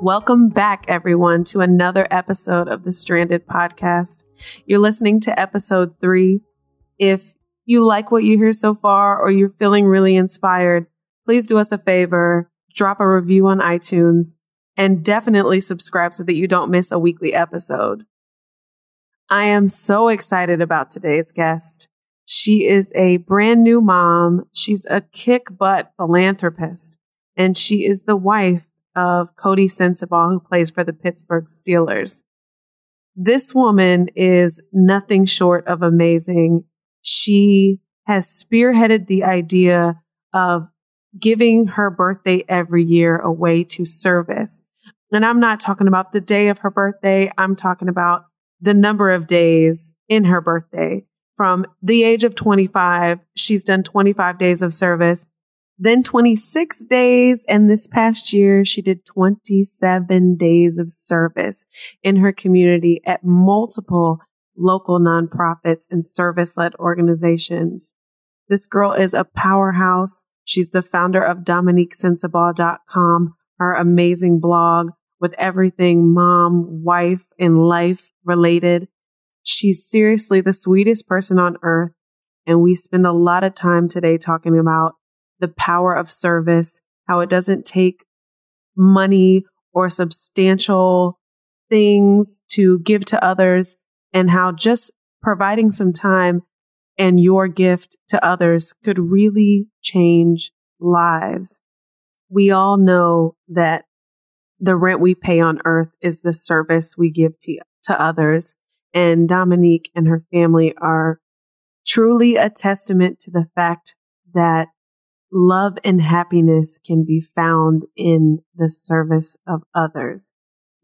Welcome back, everyone, to another episode of the Stranded Podcast. You're listening to episode three. If you like what you hear so far or you're feeling really inspired, please do us a favor, drop a review on iTunes, and definitely subscribe so that you don't miss a weekly episode. I am so excited about today's guest. She is a brand new mom. She's a kick butt philanthropist, and she is the wife of Coty Sensabaugh, who plays for the Pittsburgh Steelers. This woman is nothing short of amazing. She has spearheaded the idea of giving her birthday every year away to service. And I'm not talking about the day of her birthday. I'm talking about the number of days in her birthday. From the age of 25, she's done 25 days of service then 26 days. And this past year, she did 27 days of service in her community at multiple local nonprofits and service led organizations. This girl is a powerhouse. She's the founder of DominiqueSensabaugh.com, her amazing blog with everything mom, wife, and life related. She's seriously the sweetest person on earth. And we spend a lot of time today talking about the power of service, how it doesn't take money or substantial things to give to others, and how just providing some time and your gift to others could really change lives. We all know that the rent we pay on earth is the service we give to, to others. And Dominique and her family are truly a testament to the fact that love and happiness can be found in the service of others.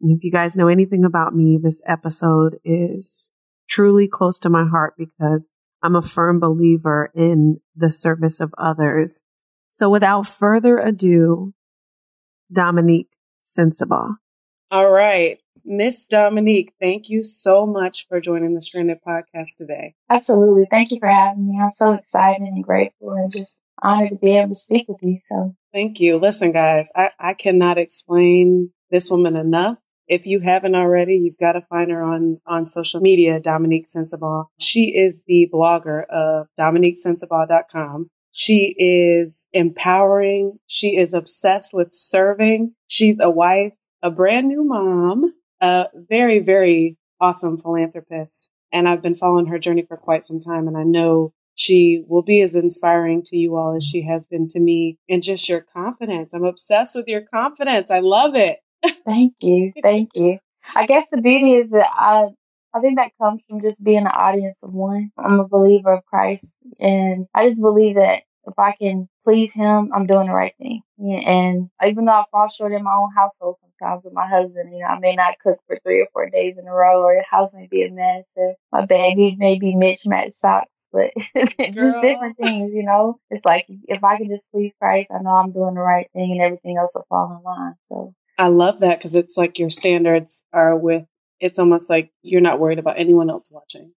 And if you guys know anything about me, this episode is truly close to my heart because I'm a firm believer in the service of others. So without further ado, Dominique Sensabaugh. All right. Miss Dominique, thank you so much for joining the Stranded podcast today. Absolutely. Thank you for having me. I'm so excited and grateful and just honored to be able to speak with you. So thank you. Listen, guys, I, I cannot explain this woman enough. If you haven't already, you've got to find her on, on social media, Dominique Sensabaugh. She is the blogger of DominiqueSensabaugh.com. She is empowering. She is obsessed with serving. She's a wife, a brand new mom, a very, very awesome philanthropist. And I've been following her journey for quite some time. And I know she will be as inspiring to you all as she has been to me and just your confidence. I'm obsessed with your confidence. I love it. Thank you. Thank you. I guess the beauty is that I I think that comes from just being an audience of one. I'm a believer of Christ and I just believe that if I can please him, I'm doing the right thing. And even though I fall short in my own household sometimes with my husband, you know, I may not cook for three or four days in a row, or the house may be a mess, or my baby may be mismatched socks, but just different things, you know. It's like if I can just please Christ, I know I'm doing the right thing, and everything else will fall in line. So I love that because it's like your standards are with. It's almost like you're not worried about anyone else watching.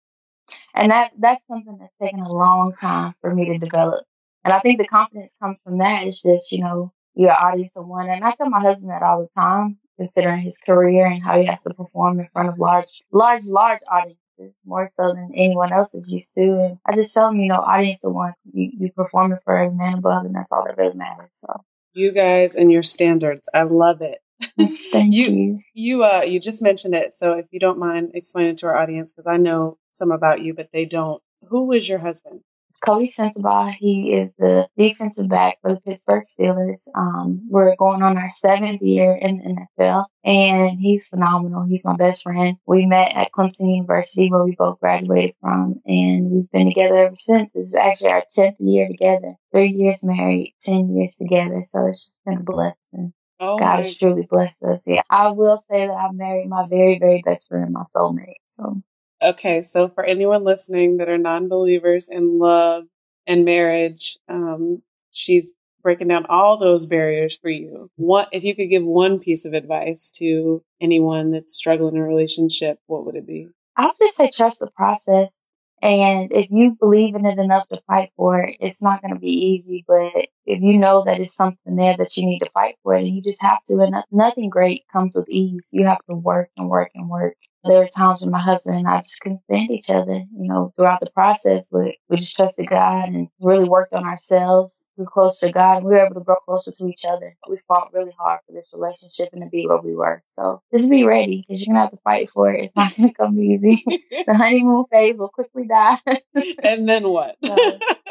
And that that's something that's taken a long time for me to develop and I think the confidence comes from that. It's just, you know, you're an audience of one. And I tell my husband that all the time, considering his career and how he has to perform in front of large, large, large audiences, more so than anyone else is used to. And I just tell him, you know, audience of one, you, you performing for a man above, and that's all that really matters. So you guys and your standards, I love it. Thank you. You, you, uh, you just mentioned it. So if you don't mind explaining to our audience, because I know some about you, but they don't. Who is your husband? It's Coty Sensabaugh. He is the defensive back for the Pittsburgh Steelers. Um, we're going on our seventh year in the NFL, and he's phenomenal. He's my best friend. We met at Clemson University, where we both graduated from, and we've been together ever since. This is actually our tenth year together. Three years married, ten years together. So it's just been a blessing. Oh God has truly blessed us. Yeah, I will say that I married my very, very best friend, my soulmate. So okay, so for anyone listening that are non-believers in love and marriage, um, she's breaking down all those barriers for you. What if you could give one piece of advice to anyone that's struggling in a relationship? What would it be? I would just say trust the process. And if you believe in it enough to fight for it, it's not going to be easy. But if you know that it's something there that you need to fight for, and you just have to, and nothing great comes with ease. You have to work and work and work there were times when my husband and I just couldn't stand each other, you know, throughout the process, but we just trusted God and really worked on ourselves, grew closer to God, and we were able to grow closer to each other. We fought really hard for this relationship and to be where we were. So just be ready because you're going to have to fight for it. It's not going to come easy. the honeymoon phase will quickly die. and then what? so,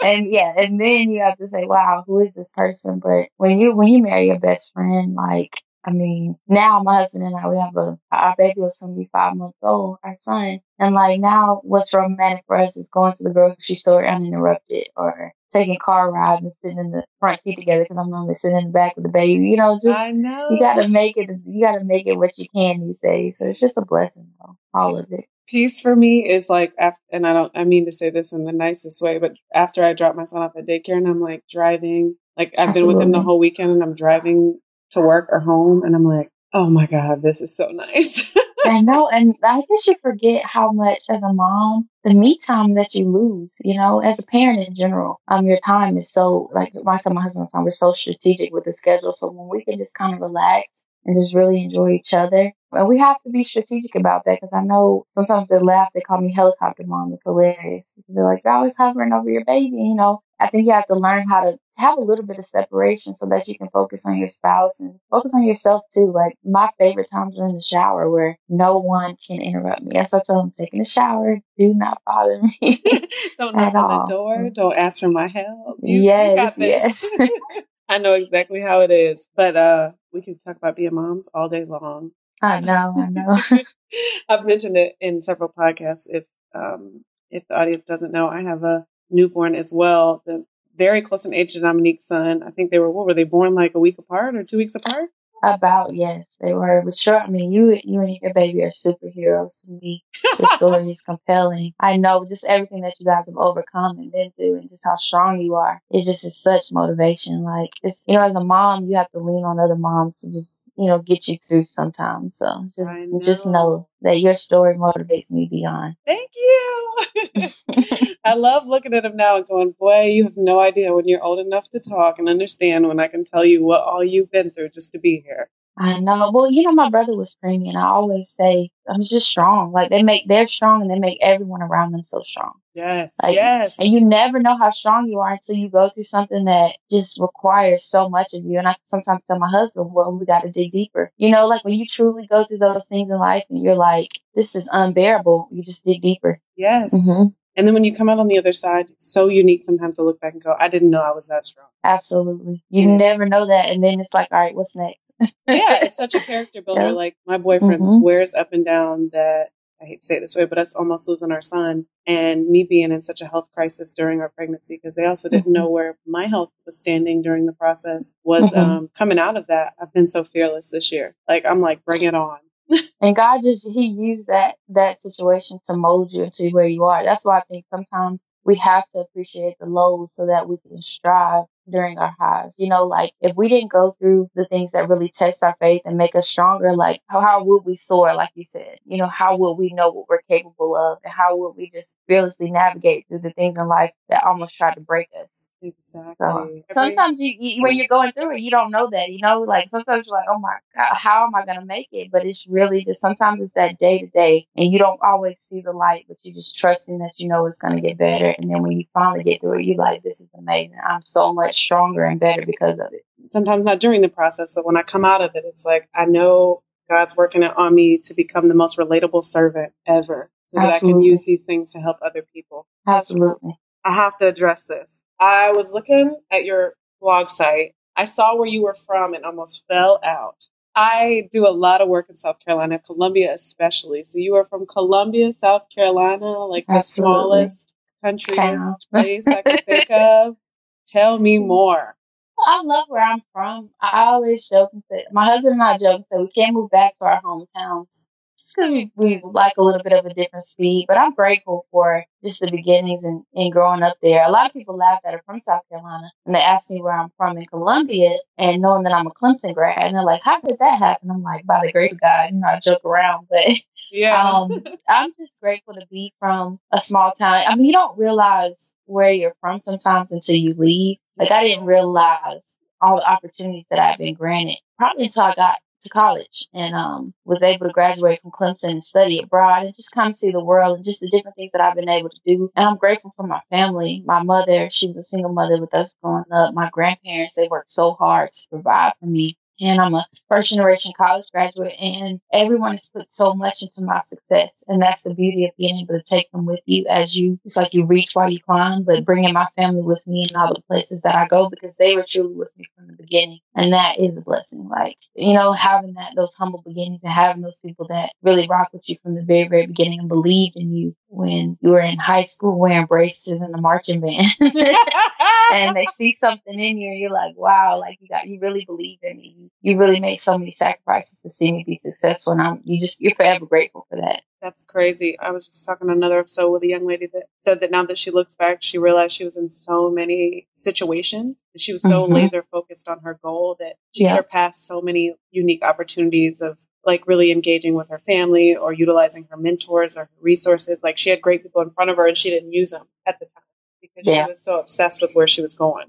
and yeah, and then you have to say, wow, who is this person? But when you, when you marry your best friend, like, I mean, now my husband and I, we have a, our baby is going to be five months old, our son. And like now what's romantic for us is going to the grocery store uninterrupted or taking car rides and sitting in the front seat together because I'm normally sitting in the back with the baby. You know, just, I know. you gotta make it, you gotta make it what you can these days. So it's just a blessing though, all of it peace for me is like after, and I don't I mean to say this in the nicest way, but after I drop my son off at daycare and I'm like driving, like I've Absolutely. been with him the whole weekend and I'm driving to work or home and I'm like, oh my God, this is so nice. I know. And I guess you forget how much as a mom, the me time that you lose, you know, as a parent in general, um, your time is so like my time, my husband's time, we're so strategic with the schedule. So when we can just kind of relax and just really enjoy each other. And we have to be strategic about that because I know sometimes they laugh, they call me helicopter mom. It's hilarious they're like, you're always hovering over your baby, you know. I think you have to learn how to have a little bit of separation so that you can focus on your spouse and focus on yourself too. Like my favorite times are in the shower where no one can interrupt me. That's why I tell them taking a shower, do not bother me. don't knock on the door. Don't ask for my help. You, yes, you yes. I know exactly how it is. But uh we can talk about being moms all day long. I know, I know. I've mentioned it in several podcasts. If um if the audience doesn't know, I have a newborn as well. The very close in age to Dominique's son. I think they were what were they born like a week apart or two weeks apart? About yes, they were. But sure, I mean, you you and your baby are superheroes to me. The story is compelling. I know just everything that you guys have overcome and been through, and just how strong you are. It just is such motivation. Like it's you know, as a mom, you have to lean on other moms to just you know get you through sometimes. So just know. just know that your story motivates me beyond. Thank you. I love looking at him now and going, boy, you have no idea when you're old enough to talk and understand when I can tell you what all you've been through just to be here. I know. Well, you know, my brother was screaming. I always say, I'm just strong. Like they make, they're strong and they make everyone around them so strong. Yes. Like, yes. And you never know how strong you are until you go through something that just requires so much of you. And I sometimes tell my husband, well, we got to dig deeper. You know, like when you truly go through those things in life and you're like, this is unbearable, you just dig deeper. Yes. Mm-hmm. And then when you come out on the other side, it's so unique sometimes to look back and go, I didn't know I was that strong. Absolutely. You never know that. And then it's like, all right, what's next? yeah, it's such a character builder. Yeah. Like my boyfriend mm-hmm. swears up and down that I hate to say it this way, but us almost losing our son and me being in such a health crisis during our pregnancy because they also didn't mm-hmm. know where my health was standing during the process was mm-hmm. um, coming out of that. I've been so fearless this year. Like I'm like, bring it on. And God just He used that that situation to mold you into where you are. That's why I think sometimes we have to appreciate the lows so that we can strive during our highs. You know, like if we didn't go through the things that really test our faith and make us stronger, like how, how would we soar, like you said? You know, how would we know what we're capable of? And how would we just fearlessly navigate through the things in life that almost try to break us? Exactly. So sometimes you, you, when you're going through it, you don't know that, you know, like sometimes you're like, oh my God, how am I going to make it? But it's really just sometimes it's that day to day and you don't always see the light, but you're just trusting that you know it's going to get better. And then when you finally get through it, you're like, this is amazing. I'm so much stronger and better because of it. Sometimes not during the process, but when I come out of it, it's like I know God's working it on me to become the most relatable servant ever so that Absolutely. I can use these things to help other people. Absolutely. I have to address this. I was looking at your blog site. I saw where you were from and almost fell out. I do a lot of work in South Carolina, Columbia especially. So you are from Columbia, South Carolina, like Absolutely. the smallest, countryest place I could think of. Tell me more. I love where I'm from. I always joke and say, my husband and I joke and say we can't move back to our hometowns just because we, like a little bit of a different speed. But I'm grateful for just the beginnings and, and growing up there. A lot of people laugh at it from South Carolina and they ask me where I'm from in Columbia and knowing that I'm a Clemson grad. And they're like, how did that happen? I'm like, by the grace of God. You know, I joke around, but yeah. um, I'm just grateful to be from a small town. I mean, you don't realize where you're from sometimes until you leave. Like, I didn't realize all the opportunities that I've been granted probably until I got to college and um, was able to graduate from Clemson and study abroad and just kind of see the world and just the different things that I've been able to do. And I'm grateful for my family. My mother, she was a single mother with us growing up. My grandparents, they worked so hard to provide for me and I'm a first generation college graduate and everyone has put so much into my success. And that's the beauty of being able to take them with you as you, it's like you reach while you climb, but bringing my family with me in all the places that I go because they were truly with me from the beginning. And that is a blessing. Like, you know, having that, those humble beginnings and having those people that really rock with you from the very, very beginning and believe in you when you were in high school wearing braces in the marching band and they see something in you and you're like, wow, like you got, you really believe in me. You really made so many sacrifices to see me be successful. And I'm, you just, you're forever grateful for that. That's crazy. I was just talking to another episode with a young lady that said that now that she looks back, she realized she was in so many situations. She was so mm-hmm. laser focused on her goal that she yeah. surpassed so many unique opportunities of like really engaging with her family or utilizing her mentors or her resources. Like she had great people in front of her and she didn't use them at the time because yeah. she was so obsessed with where she was going.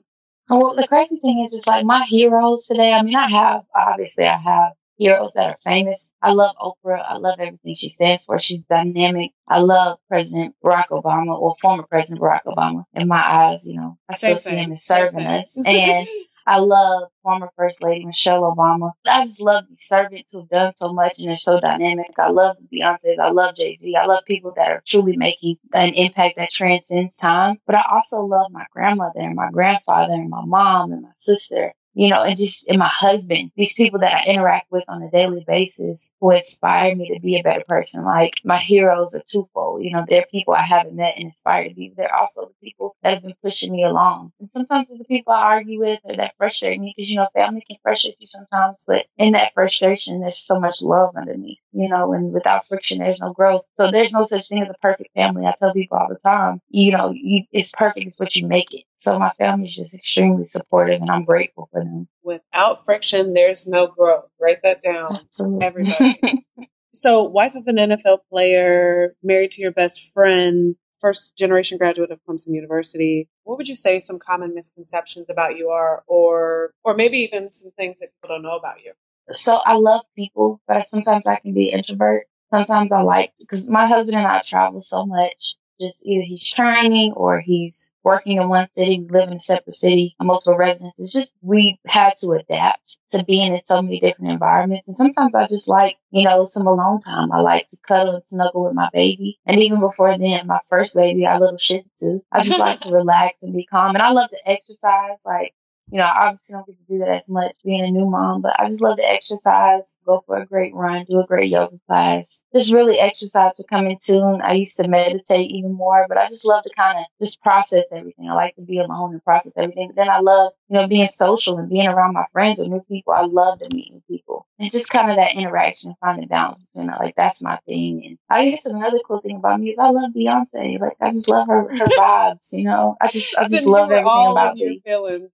Well, the crazy thing is, it's like my heroes today. I mean, I have obviously I have heroes that are famous. I love Oprah. I love everything she stands for. She's dynamic. I love President Barack Obama or former President Barack Obama. In my eyes, you know, I still see him as serving us. And I love former First Lady Michelle Obama. I just love these servants who've done so much and they're so dynamic. I love the Beyonces. I love Jay Z. I love people that are truly making an impact that transcends time. But I also love my grandmother and my grandfather and my mom and my sister you know, and just and my husband, these people that I interact with on a daily basis who inspire me to be a better person. Like my heroes are twofold. You know, they're people I haven't met and inspired to be. They're also the people that have been pushing me along. And sometimes it's the people I argue with or that frustrate me because, you know, family can frustrate you sometimes, but in that frustration, there's so much love underneath, you know, and without friction, there's no growth. So there's no such thing as a perfect family. I tell people all the time, you know, you, it's perfect. It's what you make it. So my family is just extremely supportive and I'm grateful for them. Without friction, there's no growth. Write that down. Absolutely. Everybody. so wife of an NFL player, married to your best friend, first generation graduate of Clemson University. What would you say some common misconceptions about you are or or maybe even some things that people don't know about you? So I love people, but sometimes I can be introvert. Sometimes I like because my husband and I travel so much just either he's training or he's working in one city, we live in a separate city, multiple residences. It's just we had to adapt to being in so many different environments. And sometimes I just like, you know, some alone time. I like to cuddle and snuggle with my baby. And even before then, my first baby, our little shih tzu, I just like to relax and be calm. And I love to exercise. Like you know, I obviously don't get to do that as much being a new mom, but I just love to exercise, go for a great run, do a great yoga class, just really exercise to come in tune. I used to meditate even more, but I just love to kind of just process everything. I like to be alone and process everything. But then I love, you know, being social and being around my friends or new people. I love to meet new people and just kind of that interaction, finding balance between that. Like that's my thing. And I guess another cool thing about me is I love Beyonce. Like I just love her, her vibes, you know, I just, I just love everything about me. Feelings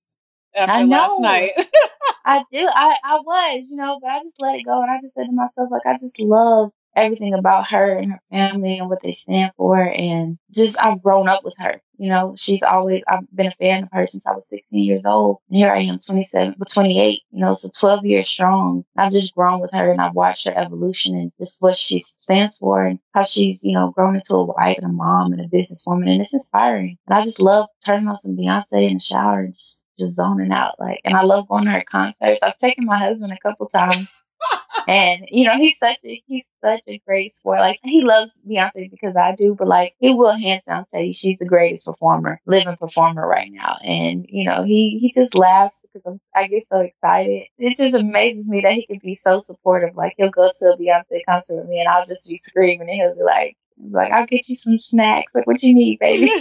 after I know. last night. I do. I, I was, you know, but I just let it go and I just said to myself, like, I just love everything about her and her family and what they stand for. And just, I've grown up with her. You know, she's always, I've been a fan of her since I was 16 years old. And here I am, 27, but 28, you know, so 12 years strong. I've just grown with her and I've watched her evolution and just what she stands for and how she's, you know, grown into a wife and a mom and a businesswoman. And it's inspiring. And I just love turning on some Beyonce in the shower and just, just zoning out. Like, and I love going to her concerts. I've taken my husband a couple times and you know, he's such a he's such a great sport. Like he loves Beyonce because I do, but like he will hands down tell you she's the greatest performer, living performer right now. And you know, he he just laughs because I'm, I get so excited. It just amazes me that he can be so supportive. Like he'll go to a Beyonce concert with me, and I'll just be screaming, and he'll be like, like I'll get you some snacks. Like what you need, baby.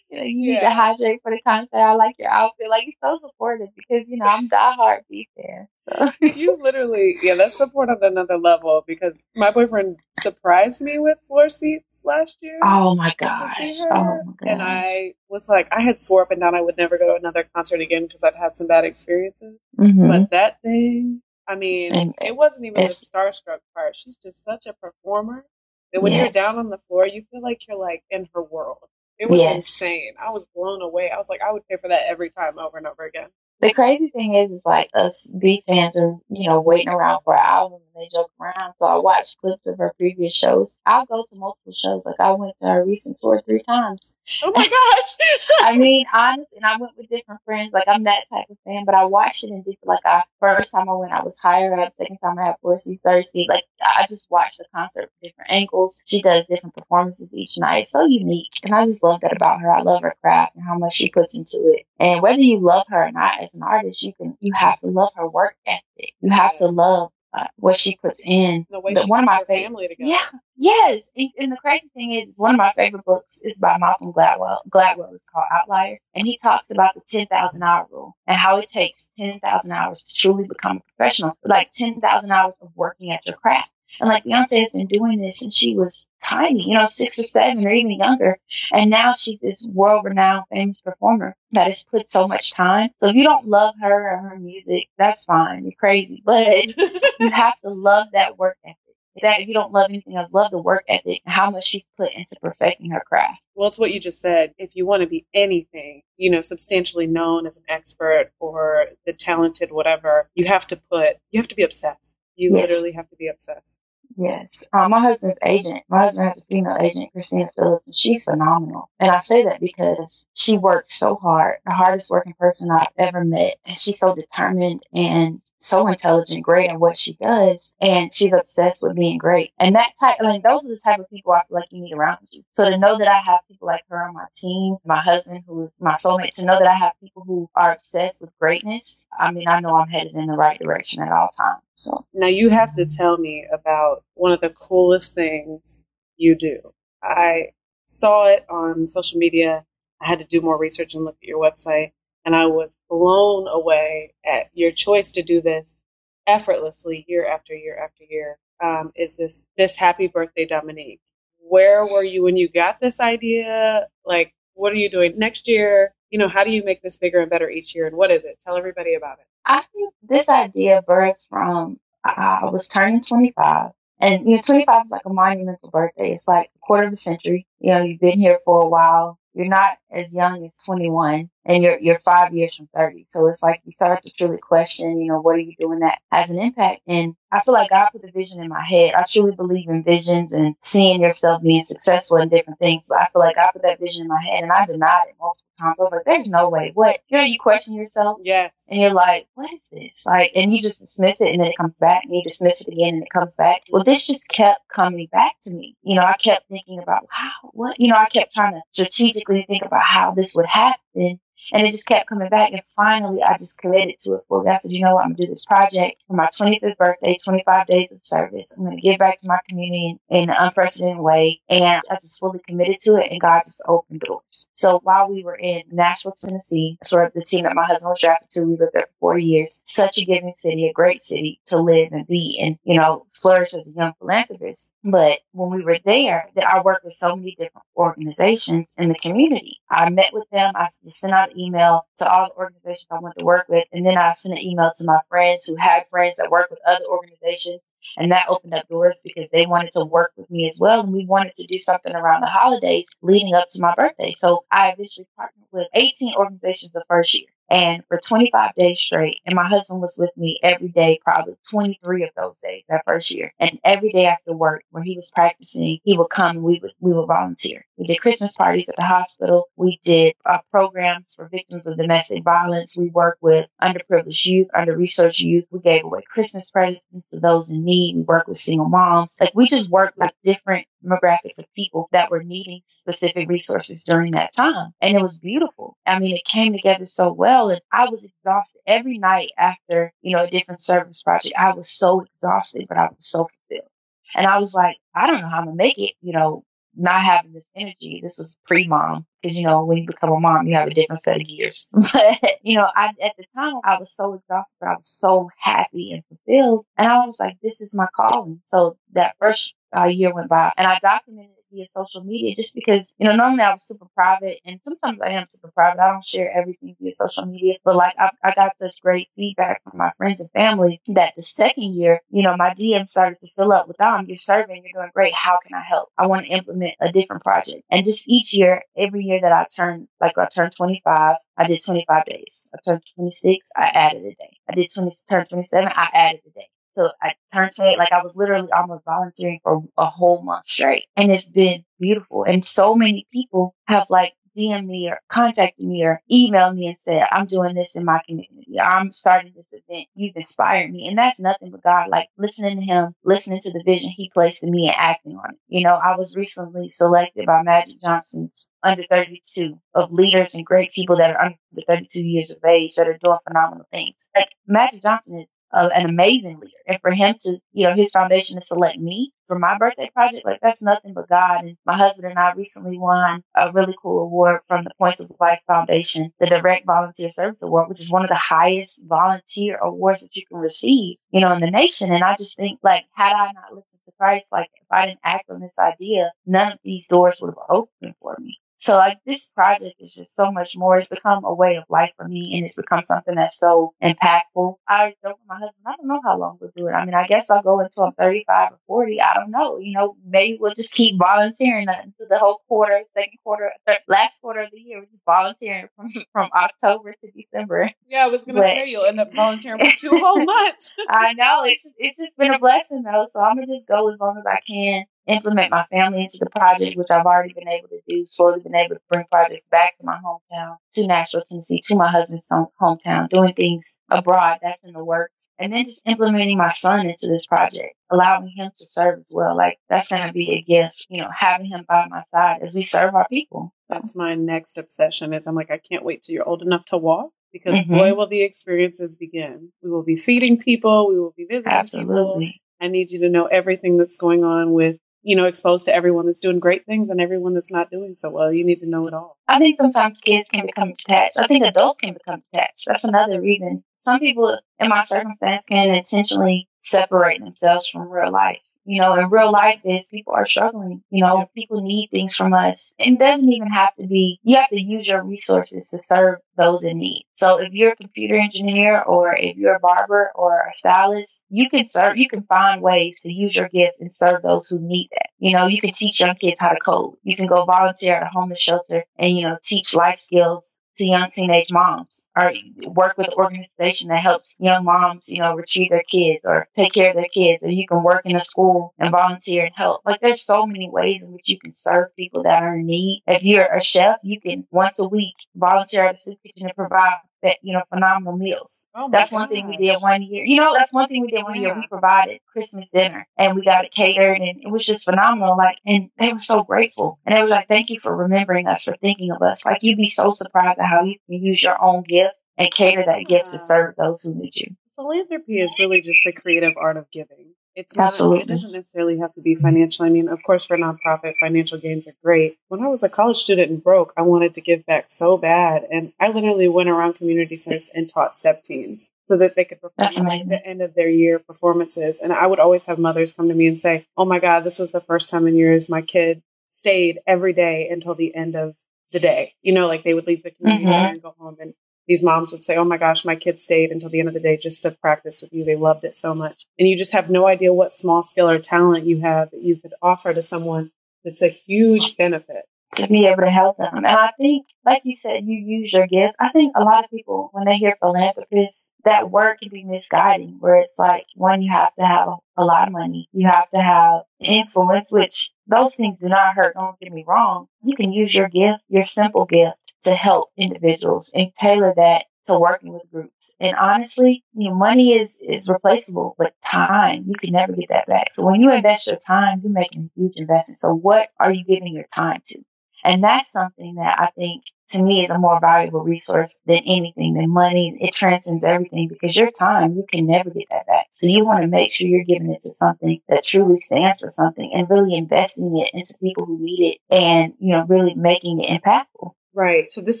you know, you need to hydrate for the concert. I like your outfit. Like, he's so supportive because, you know, I'm diehard B fan. So. you literally, yeah, that's support on another level because my boyfriend surprised me with floor seats last year. Oh my gosh. Oh my gosh. And I was like, I had swore up and down I would never go to another concert again because I'd had some bad experiences. Mm-hmm. But that thing, I mean, and it wasn't even the starstruck part. She's just such a performer that when yes. you're down on the floor, you feel like you're like in her world. It was yes. insane. I was blown away. I was like, I would pay for that every time over and over again. The crazy thing is, is like us B fans are, you know, waiting around for an album they joke around. So I watch clips of her previous shows. I'll go to multiple shows. Like I went to her recent tour three times. Oh my gosh. I mean, honestly, and I went with different friends. Like I'm that type of fan, but I watched it in different, like I, first time I went, I was higher up. Second time I had four seats, third seat. Like I just watched the concert from different angles. She does different performances each night. It's so unique. And I just love that about her. I love her craft and how much she puts into it. And whether you love her or not as an artist, you can, you have to love her work ethic. You have to love uh, what she puts in. The way she one of my favorite, Yeah, yes. And, and, the crazy thing is, one of my favorite books is by Malcolm Gladwell. Gladwell is called Outliers, and he talks about the ten thousand hour rule and how it takes ten thousand hours to truly become a professional. Like ten thousand hours of working at your craft. And like Beyonce has been doing this since she was tiny, you know, six or seven or even younger. And now she's this world renowned famous performer that has put so much time. So if you don't love her or her music, that's fine. You're crazy. But you have to love that work ethic. That if you don't love anything else, love the work ethic and how much she's put into perfecting her craft. Well, it's what you just said. If you want to be anything, you know, substantially known as an expert or the talented whatever, you have to put, you have to be obsessed. You yes. literally have to be obsessed. Yes. Um, my husband's agent, my husband has a female agent, Christina Phillips, and she's phenomenal. And I say that because she works so hard, the hardest working person I've ever met. And she's so determined and so intelligent, great in what she does. And she's obsessed with being great. And that type, I mean, those are the type of people I feel like you need around you. So to know that I have people like her on my team, my husband, who is my soulmate, to know that I have people who are obsessed with greatness, I mean, I know I'm headed in the right direction at all times. So now you have to tell me about one of the coolest things you do. I saw it on social media. I had to do more research and look at your website, and I was blown away at your choice to do this effortlessly year after year after year. Um, is this this happy birthday, Dominique? Where were you when you got this idea? Like, what are you doing next year? You know, how do you make this bigger and better each year? And what is it? Tell everybody about it. I think this idea birthed from I was turning 25 and, you know, 25 is like a monumental birthday. It's like a quarter of a century. You know, you've been here for a while. You're not as young as 21 and you're, you're five years from 30. So it's like you start to truly question, you know, what are you doing that has an impact? And I feel like God put the vision in my head. I truly believe in visions and seeing yourself being successful in different things. But I feel like I put that vision in my head and I denied it multiple times. I was like, there's no way. What? You know, you question yourself. Yes. And you're like, what is this? Like, and you just dismiss it and then it comes back and you dismiss it again and it comes back. Well, this just kept coming back to me. You know, I kept thinking about, wow, what? You know, I kept trying to strategically think about how this would happen. And it just kept coming back. And finally, I just committed to it fully. I said, you know what? I'm going to do this project for my 25th birthday, 25 days of service. I'm going to give back to my community in, an unprecedented way. And I just fully committed to it. And God just opened doors. So while we were in Nashville, Tennessee, sort of the team that my husband was drafted to, we lived there for four years. Such a giving city, a great city to live and be and, you know, flourish as a young philanthropist. But when we were there, that I worked with so many different organizations in the community. I met with them. I just sent out email to all the organizations I wanted to work with. And then I sent an email to my friends who had friends that worked with other organizations. And that opened up doors because they wanted to work with me as well. And we wanted to do something around the holidays leading up to my birthday. So I eventually partnered with 18 organizations the first year and for 25 days straight. And my husband was with me every day, probably 23 of those days that first year. And every day after work, when he was practicing, he would come and we would we would volunteer. We did Christmas parties at the hospital. We did uh, programs for victims of domestic violence. We worked with underprivileged youth, under-researched youth. We gave away Christmas presents to those in need. We worked with single moms. Like we just worked with different demographics of people that were needing specific resources during that time. And it was beautiful. I mean, it came together so well. And I was exhausted every night after, you know, a different service project. I was so exhausted, but I was so fulfilled. And I was like, I don't know how I'm to make it, you know, not having this energy. This was pre mom because you know when you become a mom, you have a different set of gears. But you know, I at the time I was so exhausted, but I was so happy and fulfilled, and I was like, "This is my calling." So that first uh, year went by, and I documented via social media just because, you know, normally I was super private and sometimes I am super private. I don't share everything via social media, but like I, I got such great feedback from my friends and family that the second year, you know, my DM started to fill up with, um, you're serving, you're doing great. How can I help? I want to implement a different project. And just each year, every year that I turned, like I turned 25, I did 25 days. I turned 26, I added a day. I did 20, turned 27, I added a day. So I turned 28, like I was literally almost volunteering for a whole month straight. And it's been beautiful. And so many people have like DM me or contacted me or emailed me and said, I'm doing this in my community. I'm starting this event. You've inspired me. And that's nothing but God, like listening to him, listening to the vision he placed in me and acting on it. You know, I was recently selected by Magic Johnson's under 32 of leaders and great people that are under 32 years of age that are doing phenomenal things. Like Magic Johnson is uh, an amazing leader. And for him to, you know, his foundation to select me for my birthday project, like that's nothing but God. And my husband and I recently won a really cool award from the Points of Light Foundation, the Direct Volunteer Service Award, which is one of the highest volunteer awards that you can receive, you know, in the nation. And I just think like, had I not listened to Christ, like if I didn't act on this idea, none of these doors would have opened for me. So like this project is just so much more. It's become a way of life for me and it's become something that's so impactful. I with my husband, I don't know how long we'll do it. I mean, I guess I'll go until I'm 35 or 40. I don't know. You know, maybe we'll just keep volunteering into the whole quarter, second quarter, third, last quarter of the year. We're just volunteering from, from October to December. Yeah, I was going to say you'll end up volunteering for two whole months. I know. It's, it's just been a blessing though. So I'm going to just go as long as I can implement my family into the project, which I've already been able to do, slowly been able to bring projects back to my hometown, to Nashville, Tennessee, to my husband's hometown, doing things abroad, that's in the works. And then just implementing my son into this project, allowing him to serve as well. Like that's going to be a gift, you know, having him by my side as we serve our people. That's my next obsession is I'm like, I can't wait till you're old enough to walk because mm-hmm. boy, will the experiences begin. We will be feeding people. We will be visiting Absolutely. people. I need you to know everything that's going on with you know, exposed to everyone that's doing great things and everyone that's not doing so well. You need to know it all. I think sometimes kids can become detached. I think adults can become detached. That's another reason. Some people in my circumstance can intentionally separate themselves from real life you know, in real life is people are struggling. You know, people need things from us. It doesn't even have to be, you have to use your resources to serve those in need. So if you're a computer engineer or if you're a barber or a stylist, you can serve, you can find ways to use your gift and serve those who need that. You know, you can teach young kids how to code. You can go volunteer at a homeless shelter and, you know, teach life skills to young teenage moms or work with an organization that helps young moms, you know, retrieve their kids or take care of their kids. Or you can work in a school and volunteer and help. Like there's so many ways in which you can serve people that are in need. If you're a chef, you can once a week volunteer at a soup kitchen and provide you know, phenomenal meals. Oh that's one thing we did one year. You know, that's one thing we did one year. We provided Christmas dinner and we got it catered and it was just phenomenal. Like, and they were so grateful. And they were like, thank you for remembering us, for thinking of us. Like, you'd be so surprised at how you can use your own gift and cater that gift to serve those who need you. Philanthropy is really just the creative art of giving. It's not, Absolutely. it doesn't necessarily have to be financial. I mean, of course, for a nonprofit, financial gains are great. When I was a college student and broke, I wanted to give back so bad. And I literally went around community centers and taught step teams so that they could perform at the end of their year performances. And I would always have mothers come to me and say, Oh my God, this was the first time in years my kid stayed every day until the end of the day. You know, like they would leave the community mm-hmm. center and go home and these moms would say, Oh my gosh, my kids stayed until the end of the day just to practice with you. They loved it so much. And you just have no idea what small skill or talent you have that you could offer to someone that's a huge benefit. To be able to help them. And I think, like you said, you use your gift. I think a lot of people, when they hear philanthropist, that word can be misguiding, where it's like, one, you have to have a lot of money. You have to have influence, which those things do not hurt. Don't get me wrong. You can use your gift, your simple gift, to help individuals and tailor that to working with groups. And honestly, you know, money is, is replaceable, but time, you can never get that back. So when you invest your time, you're making a huge investment. So what are you giving your time to? And that's something that I think to me is a more valuable resource than anything, than money. It transcends everything because your time, you can never get that back. So you want to make sure you're giving it to something that truly stands for something and really investing it into people who need it and, you know, really making it impactful. Right. So this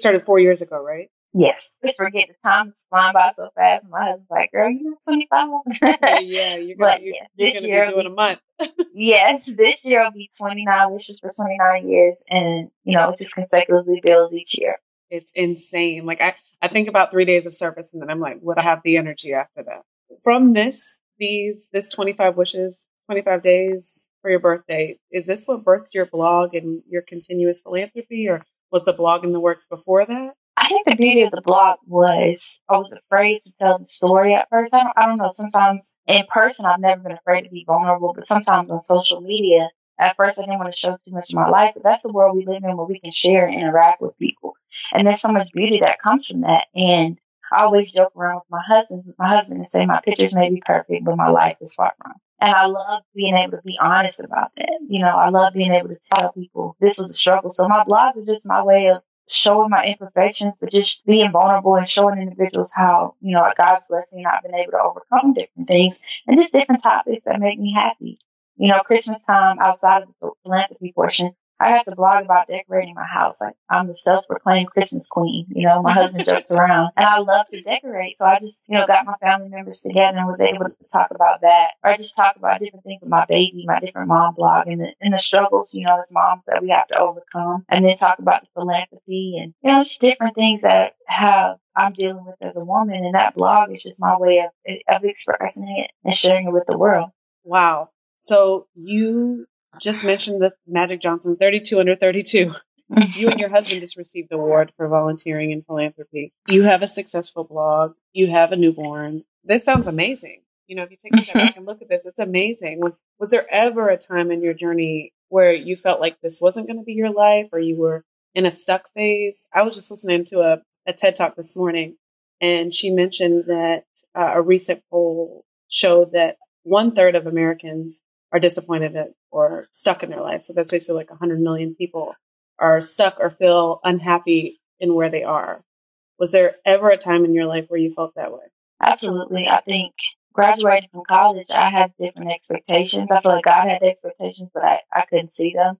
started four years ago, right? Yes. Just forget the time is flying by so fast. My husband's like, girl, you're not 25. yeah, you're gonna, you're, yes, you're this year be doing be, a month. yes, this year will be 29 wishes for 29 years. And, you know, just consecutively builds each year. It's insane. Like, I, I think about three days of service and then I'm like, would I have the energy after that? From this, these, this 25 wishes, 25 days for your birthday, is this what birthed your blog and your continuous philanthropy or was the blog in the works before that? I think the beauty of the blog was I was afraid to tell the story at first. I don't, I don't know. Sometimes in person, I've never been afraid to be vulnerable, but sometimes on social media, at first I didn't want to show too much of my life, but that's the world we live in where we can share and interact with people. And there's so much beauty that comes from that. And I always joke around with my husband, my husband and say my pictures may be perfect, but my life is far from. And I love being able to be honest about that. You know, I love being able to tell people this was a struggle. So my blogs are just my way of showing my imperfections, but just being vulnerable and showing individuals how, you know, God's blessing and I've been able to overcome different things and just different topics that make me happy. You know, Christmas time outside of the philanthropy portion, I have to blog about decorating my house. Like I'm the self-proclaimed Christmas queen. You know, my husband jokes around, and I love to decorate. So I just, you know, got my family members together and was able to talk about that, or just talk about different things with my baby, my different mom blog, and the and the struggles, you know, as moms that we have to overcome, and then talk about the philanthropy and you know, just different things that have I'm dealing with as a woman. And that blog is just my way of of expressing it and sharing it with the world. Wow. So you just mentioned the Magic Johnson 32 under 32. you and your husband just received the award for volunteering and philanthropy. You have a successful blog. You have a newborn. This sounds amazing. You know, if you take a step back and look at this, it's amazing. Was was there ever a time in your journey where you felt like this wasn't going to be your life, or you were in a stuck phase? I was just listening to a, a TED talk this morning, and she mentioned that uh, a recent poll showed that one third of Americans are disappointed at, or stuck in their life. So that's basically like 100 million people are stuck or feel unhappy in where they are. Was there ever a time in your life where you felt that way? Absolutely. I think graduating from college, I had different expectations. I feel like God had expectations, but I, I couldn't see them.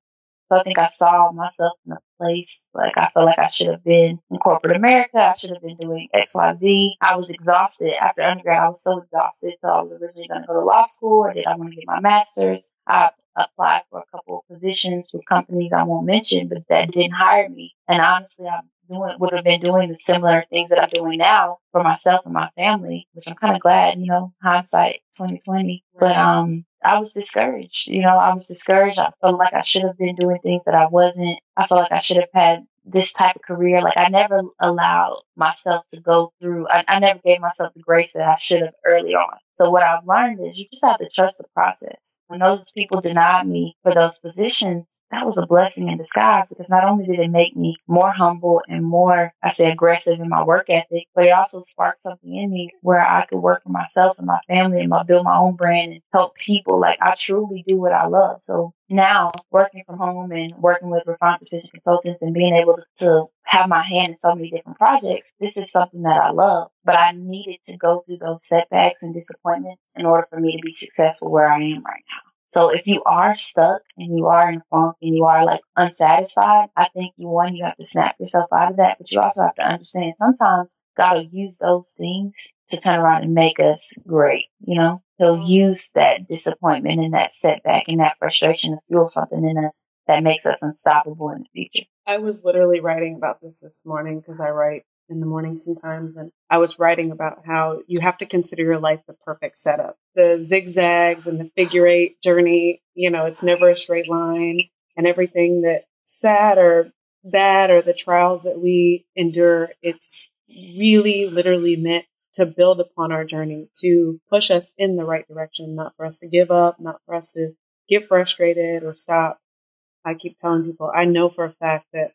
So I think I saw myself in a place like I felt like I should have been in corporate America. I should have been doing X, Y, Z. I was exhausted after undergrad. I was so exhausted. So I was originally going to go to law school. I did. I want to get my master's. I applied for a couple of positions with companies I won't mention, but that didn't hire me. And honestly, I'm doing would have been doing the similar things that I'm doing now for myself and my family, which I'm kind of glad, you know, hindsight 2020. But um, I was discouraged. You know, I was discouraged. I felt like I should have been doing things that I wasn't. I felt like I should have had this type of career. Like I never allowed myself to go through, I, I never gave myself the grace that I should have early on. So what I've learned is you just have to trust the process. When those people denied me for those positions, that was a blessing in disguise because not only did it make me more humble and more, I say aggressive in my work ethic, but it also sparked something in me where I could work for myself and my family and build my own brand and help people. Like I truly do what I love. So now working from home and working with refined precision consultants and being able to have my hand in so many different projects, this is something that I love. But I needed to go through those setbacks and disappointments in order for me to be successful where I am right now. So if you are stuck and you are in a funk and you are like unsatisfied, I think you one, you have to snap yourself out of that, but you also have to understand sometimes God will use those things to turn around and make us great, you know? He'll mm-hmm. use that disappointment and that setback and that frustration to fuel something in us that makes us unstoppable in the future. I was literally writing about this this morning because I write in the morning sometimes. And I was writing about how you have to consider your life the perfect setup. The zigzags and the figure eight journey, you know, it's never a straight line and everything that sad or bad or the trials that we endure, it's really literally meant to build upon our journey, to push us in the right direction, not for us to give up, not for us to get frustrated or stop. I keep telling people, I know for a fact that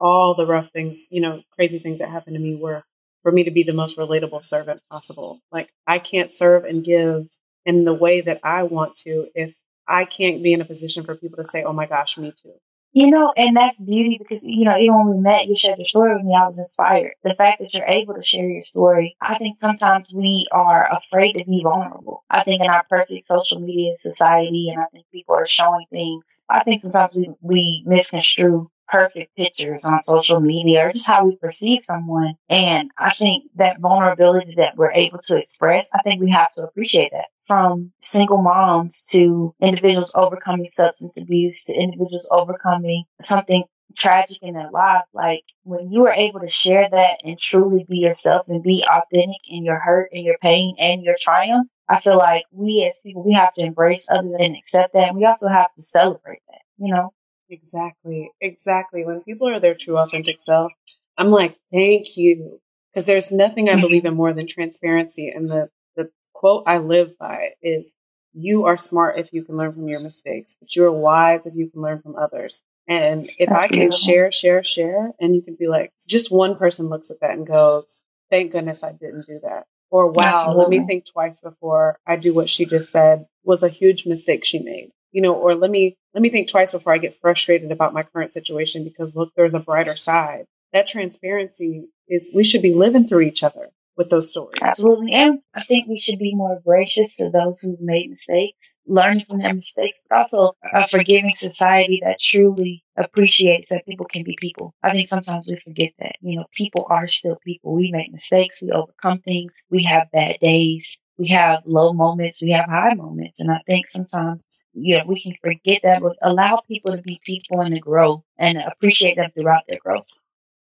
all the rough things, you know, crazy things that happened to me were for me to be the most relatable servant possible. Like I can't serve and give in the way that I want to if I can't be in a position for people to say, "Oh my gosh, me too." You know, and that's beauty because, you know, even when we met, you shared your story with me, I was inspired. The fact that you're able to share your story, I think sometimes we are afraid to be vulnerable. I think in our perfect social media society, and I think people are showing things, I think sometimes we, we misconstrue perfect pictures on social media or just how we perceive someone. And I think that vulnerability that we're able to express, I think we have to appreciate that from single moms to individuals overcoming substance abuse to individuals overcoming something tragic in their life. Like when you are able to share that and truly be yourself and be authentic in your hurt and your pain and your triumph, I feel like we as people, we have to embrace others and accept that. And we also have to celebrate that, you know? Exactly. Exactly. When people are their true authentic self, I'm like, thank you. Because there's nothing I believe mm-hmm. in more than transparency. And the, the quote I live by is, you are smart if you can learn from your mistakes, but you're wise if you can learn from others. And if That's I can beautiful. share, share, share, and you can be like, just one person looks at that and goes, thank goodness I didn't do that. Or wow, Absolutely. let me think twice before I do what she just said was a huge mistake she made you know, or let me let me think twice before I get frustrated about my current situation because look, there's a brighter side. That transparency is we should be living through each other with those stories. Absolutely. And I think we should be more gracious to those who've made mistakes, learning from their mistakes, but also a forgiving society that truly appreciates that people can be people. I think sometimes we forget that. You know, people are still people. We make mistakes, we overcome things, we have bad days we have low moments, we have high moments. And I think sometimes, you know, we can forget that, but allow people to be people and to grow and appreciate them throughout their growth.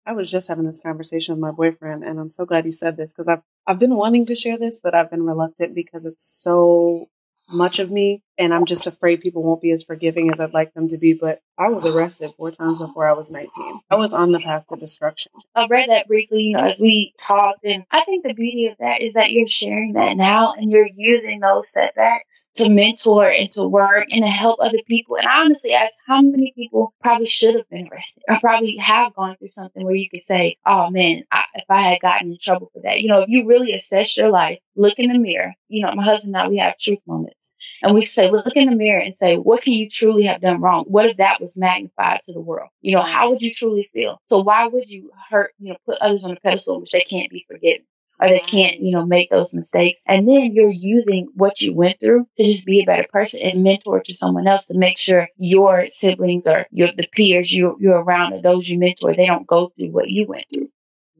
I was just having this conversation with my boyfriend, and I'm so glad you said this because I've I've been wanting to share this, but I've been reluctant because it's so much of me and I'm just afraid people won't be as forgiving as I'd like them to be. But I was arrested four times before I was 19. I was on the path to destruction. I read that briefly, you know, as we talked, and I think the beauty of that is that you're sharing that now and you're using those setbacks to mentor and to work and to help other people. And I honestly ask how many people probably should have been arrested or probably have gone through something where you could say, oh man, I, if I had gotten in trouble for that, you know, if you really assess your life, look in the mirror, you know, my husband and I, we have truth moments and we say, look in the mirror and say, what can you truly have done wrong? What if that was magnified to the world? You know, how would you truly feel? So why would you hurt, you know, put others on a pedestal which they can't be forgiven? Or they can't, you know, make those mistakes. And then you're using what you went through to just be a better person and mentor to someone else to make sure your siblings or your the peers you you're around or those you mentor, they don't go through what you went through.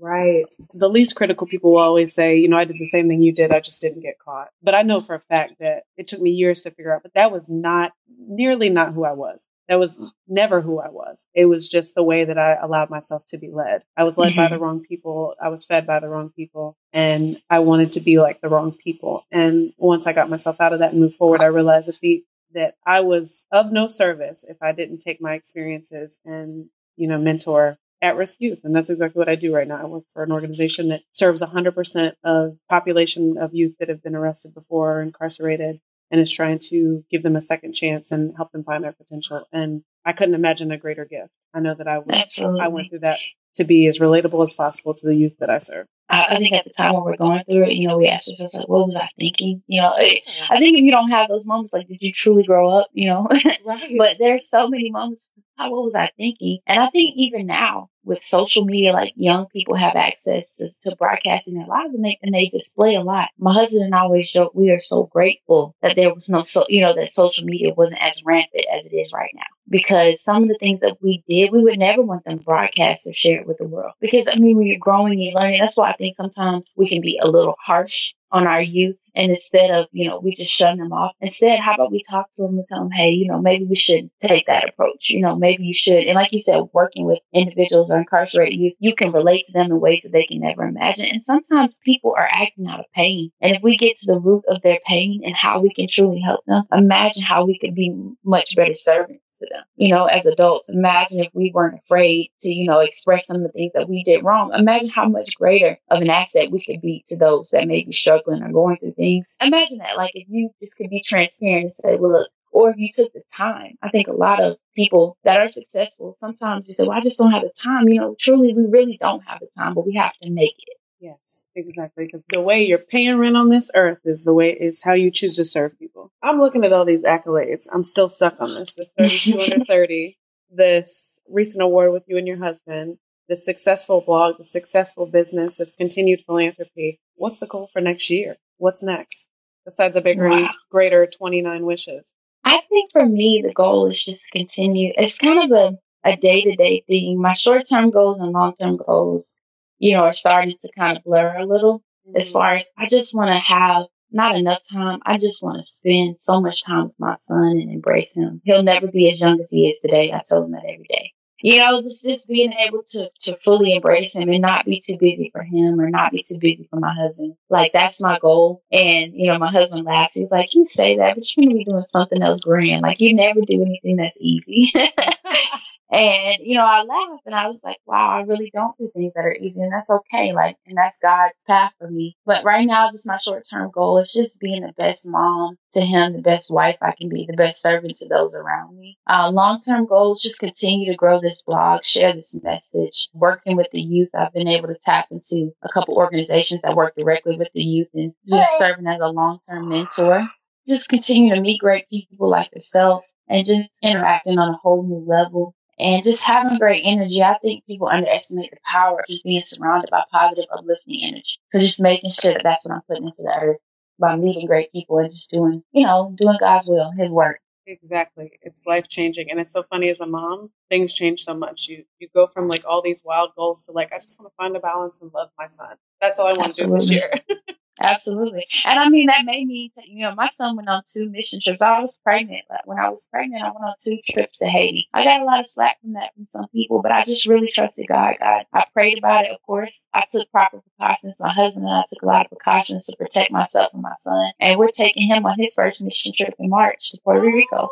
Right. The least critical people will always say, you know, I did the same thing you did. I just didn't get caught. But I know for a fact that it took me years to figure out, but that was not nearly not who I was. That was never who I was. It was just the way that I allowed myself to be led. I was led mm-hmm. by the wrong people. I was fed by the wrong people and I wanted to be like the wrong people. And once I got myself out of that and moved forward, I realized that the, that I was of no service if I didn't take my experiences and, you know, mentor at risk youth. And that's exactly what I do right now. I work for an organization that serves 100% of population of youth that have been arrested before or incarcerated and is trying to give them a second chance and help them find their potential. And I couldn't imagine a greater gift. I know that I, Absolutely. I went through that to be as relatable as possible to the youth that I serve. I, think at the time when we're going through it, you know, we ask ourselves like, what was I thinking? You know, I think if you don't have those moments, like, did you truly grow up? You know, right. but there's so many moments. What was I thinking? And I think even now, with social media, like young people have access to, to broadcasting their lives and they, and they display a lot. My husband and I always joke, we are so grateful that there was no, so, you know, that social media wasn't as rampant as it is right now. Because some of the things that we did, we would never want them broadcast or shared with the world. Because I mean, when you're growing and learning, that's why I think sometimes we can be a little harsh on our youth. And instead of, you know, we just shut them off, instead, how about we talk to them and tell them, hey, you know, maybe we should take that approach. You know, maybe you should. And like you said, working with individuals or incarcerated youth, you can relate to them in ways that they can never imagine. And sometimes people are acting out of pain. And if we get to the root of their pain and how we can truly help them, imagine how we could be much better servants to them. You know, as adults, imagine if we weren't afraid to, you know, express some of the things that we did wrong. Imagine how much greater of an asset we could be to those that may be struggling or going through things. Imagine that, like if you just could be transparent and say, well, look, or if you took the time. I think a lot of people that are successful sometimes you say, well, I just don't have the time. You know, truly, we really don't have the time, but we have to make it. Yes, exactly. Because the way you're paying rent on this earth is the way is how you choose to serve people. I'm looking at all these accolades. I'm still stuck on this. This 32 under 30. this recent award with you and your husband, the successful blog, the successful business, this continued philanthropy. What's the goal for next year? What's next? Besides a bigger, wow. greater 29 wishes. I think for me, the goal is just to continue. It's kind of a, a day-to-day thing. My short-term goals and long-term goals, you know, are starting to kind of blur a little mm-hmm. as far as I just want to have not enough time. I just want to spend so much time with my son and embrace him. He'll never be as young as he is today. I tell him that every day. You know, just, just being able to, to fully embrace him and not be too busy for him or not be too busy for my husband. Like, that's my goal. And, you know, my husband laughs. He's like, you say that, but you're going to be doing something else grand. Like, you never do anything that's easy. And, you know, I laughed and I was like, wow, I really don't do things that are easy. And that's okay. Like, and that's God's path for me. But right now, just my short term goal is just being the best mom to him, the best wife I can be, the best servant to those around me. Uh, long term goals, just continue to grow this blog, share this message, working with the youth. I've been able to tap into a couple organizations that work directly with the youth and just serving as a long term mentor just continue to meet great people like yourself and just interacting on a whole new level and just having great energy. I think people underestimate the power of just being surrounded by positive, uplifting energy. So just making sure that that's what I'm putting into the earth by meeting great people and just doing, you know, doing God's will, His work. Exactly. It's life changing. And it's so funny as a mom, things change so much. You you go from like all these wild goals to like, I just want to find a balance and love my son. That's all I want Absolutely. to do this year. Absolutely. And I mean, that made me, t- you know, my son went on two mission trips. I was pregnant. But when I was pregnant, I went on two trips to Haiti. I got a lot of slack from that from some people, but I just really trusted God. God, I prayed about it. Of course, I took proper precautions. My husband and I took a lot of precautions to protect myself and my son. And we're taking him on his first mission trip in March to Puerto Rico.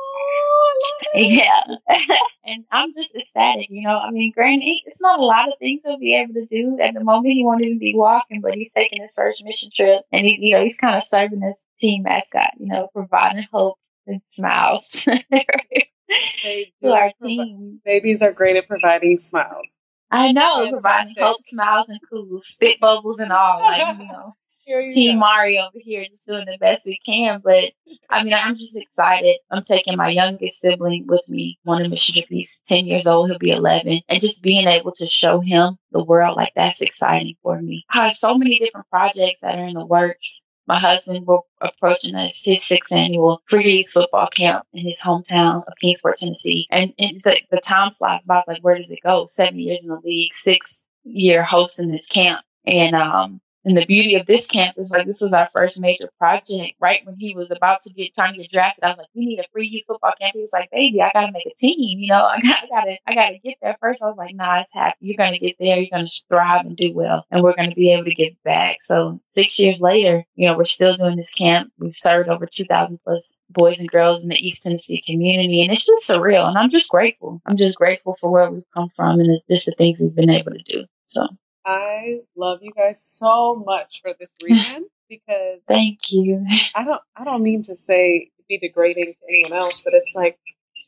Yeah. and I'm just ecstatic, you know. I mean, granted, it's not a lot of things he'll be able to do. At the moment, he won't even be walking, but he's taking his first mission trip. And he's, you know, he's kind of serving as team mascot, you know, providing hope and smiles to our team. Babies are great at providing smiles. I know, Fantastic. providing hope, smiles, and cool spit bubbles and all. Like, you know. Team. Mario over here just doing the best we can. But I mean, I'm just excited. I'm taking my youngest sibling with me. One of Mr. He's 10 years old. He'll be 11. And just being able to show him the world, like that's exciting for me. I have so many different projects that are in the works. My husband will approaching us his sixth annual free football camp in his hometown of Kingsport, Tennessee. And it's like the time flies by. It's like, where does it go? Seven years in the league, six year hosting this camp. And um, and the beauty of this camp is like this was our first major project. Right when he was about to get trying to get drafted, I was like, "We need a free youth football camp." He was like, "Baby, I gotta make a team. You know, I, got, I gotta, I gotta get there first. I was like, "Nah, it's happy. You're gonna get there. You're gonna thrive and do well, and we're gonna be able to give back." So six years later, you know, we're still doing this camp. We've served over two thousand plus boys and girls in the East Tennessee community, and it's just surreal. And I'm just grateful. I'm just grateful for where we've come from and just the things we've been able to do. So. I love you guys so much for this reason because thank you. I don't I don't mean to say be degrading to anyone else, but it's like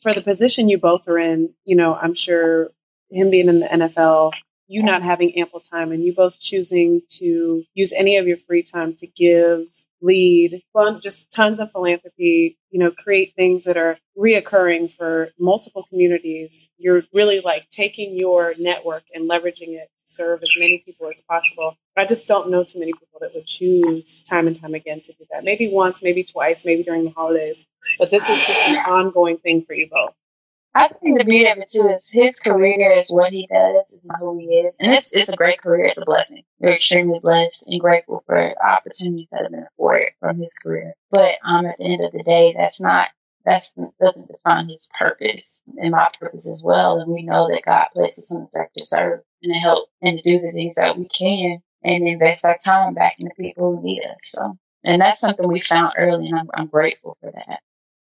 for the position you both are in, you know, I'm sure him being in the NFL, you not having ample time and you both choosing to use any of your free time to give lead, fund just tons of philanthropy, you know, create things that are reoccurring for multiple communities. You're really like taking your network and leveraging it serve as many people as possible. I just don't know too many people that would choose time and time again to do that. Maybe once, maybe twice, maybe during the holidays. But this is just an ongoing thing for you both. I think the beauty of it too is his career is what he does, is who he is. And it's it's a great career, it's a blessing. We're extremely blessed and grateful for opportunities that have been afforded from his career. But um at the end of the day that's not that's doesn't define his purpose and my purpose as well. And we know that God places us on to serve and to help and to do the things that we can and invest our time back in the people who need us. So and that's something we found early and I'm, I'm grateful for that.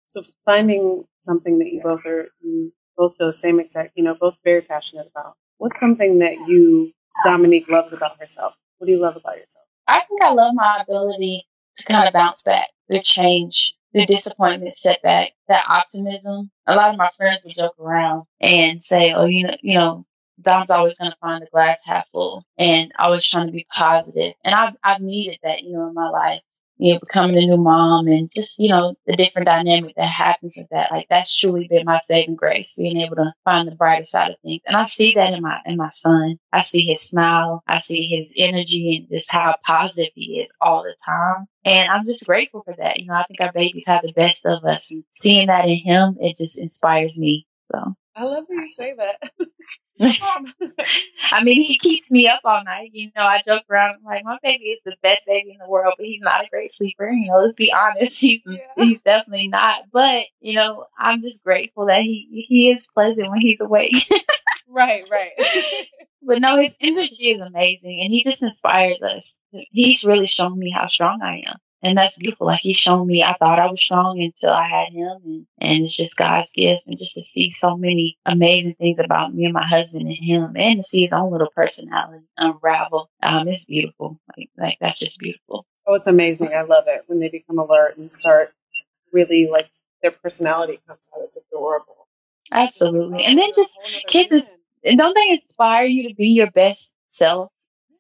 So finding something that you both are you both feel the same exact, you know, both very passionate about. What's something that you Dominique loves about herself? What do you love about yourself? I think I love my ability to kind of bounce back through change, through disappointment, setback, that optimism. A lot of my friends would joke around and say, "Oh, you know, you know, Dom's always going to find the glass half full and always trying to be positive. And I've, I've needed that, you know, in my life you know, becoming a new mom and just, you know, the different dynamic that happens with that. Like that's truly been my saving grace, being able to find the brighter side of things. And I see that in my in my son. I see his smile, I see his energy and just how positive he is all the time. And I'm just grateful for that. You know, I think our babies have the best of us and seeing that in him, it just inspires me. So I love when you say that. I mean, he keeps me up all night. You know, I joke around I'm like my baby is the best baby in the world, but he's not a great sleeper. You know, let's be honest. He's yeah. he's definitely not. But you know, I'm just grateful that he he is pleasant when he's awake. right, right. but no, his energy is amazing, and he just inspires us. He's really shown me how strong I am and that's beautiful. Like he's shown me, I thought I was strong until I had him, and, and it's just God's gift, and just to see so many amazing things about me and my husband and him, and to see his own little personality unravel. Um, it's beautiful. Like, like that's just beautiful. Oh, it's amazing. I love it when they become alert and start really like their personality comes out. It's adorable. Absolutely, and then just kids, don't they inspire you to be your best self?